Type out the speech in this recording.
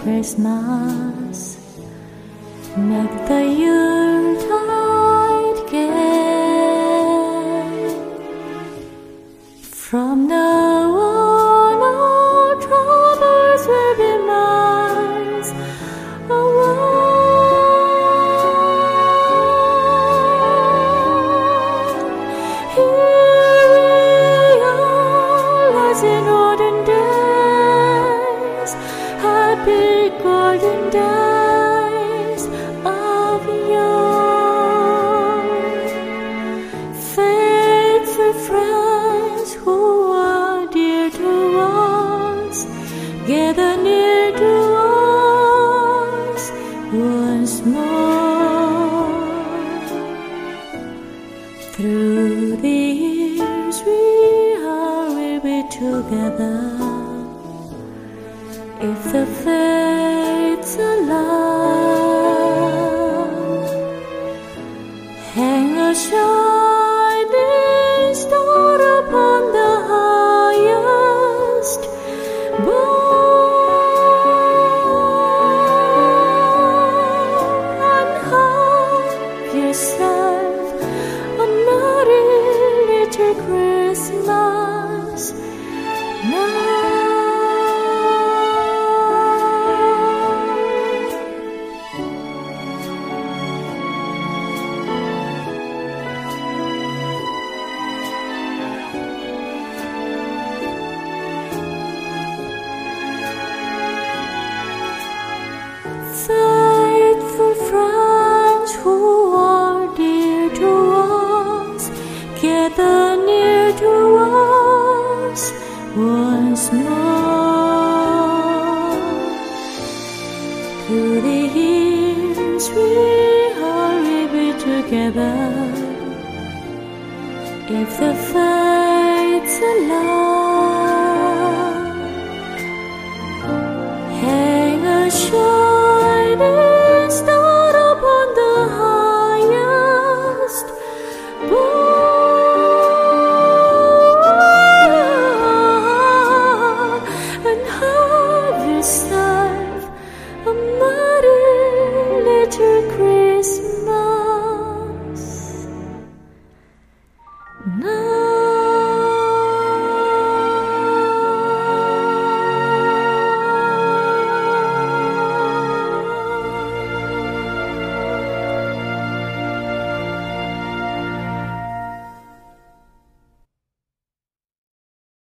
Christmas. Make the Yuletide gather near to us once more. Through the years we are will be together. If the fates allow, hang a shining once more. Through the years we are be together. If the fates allow.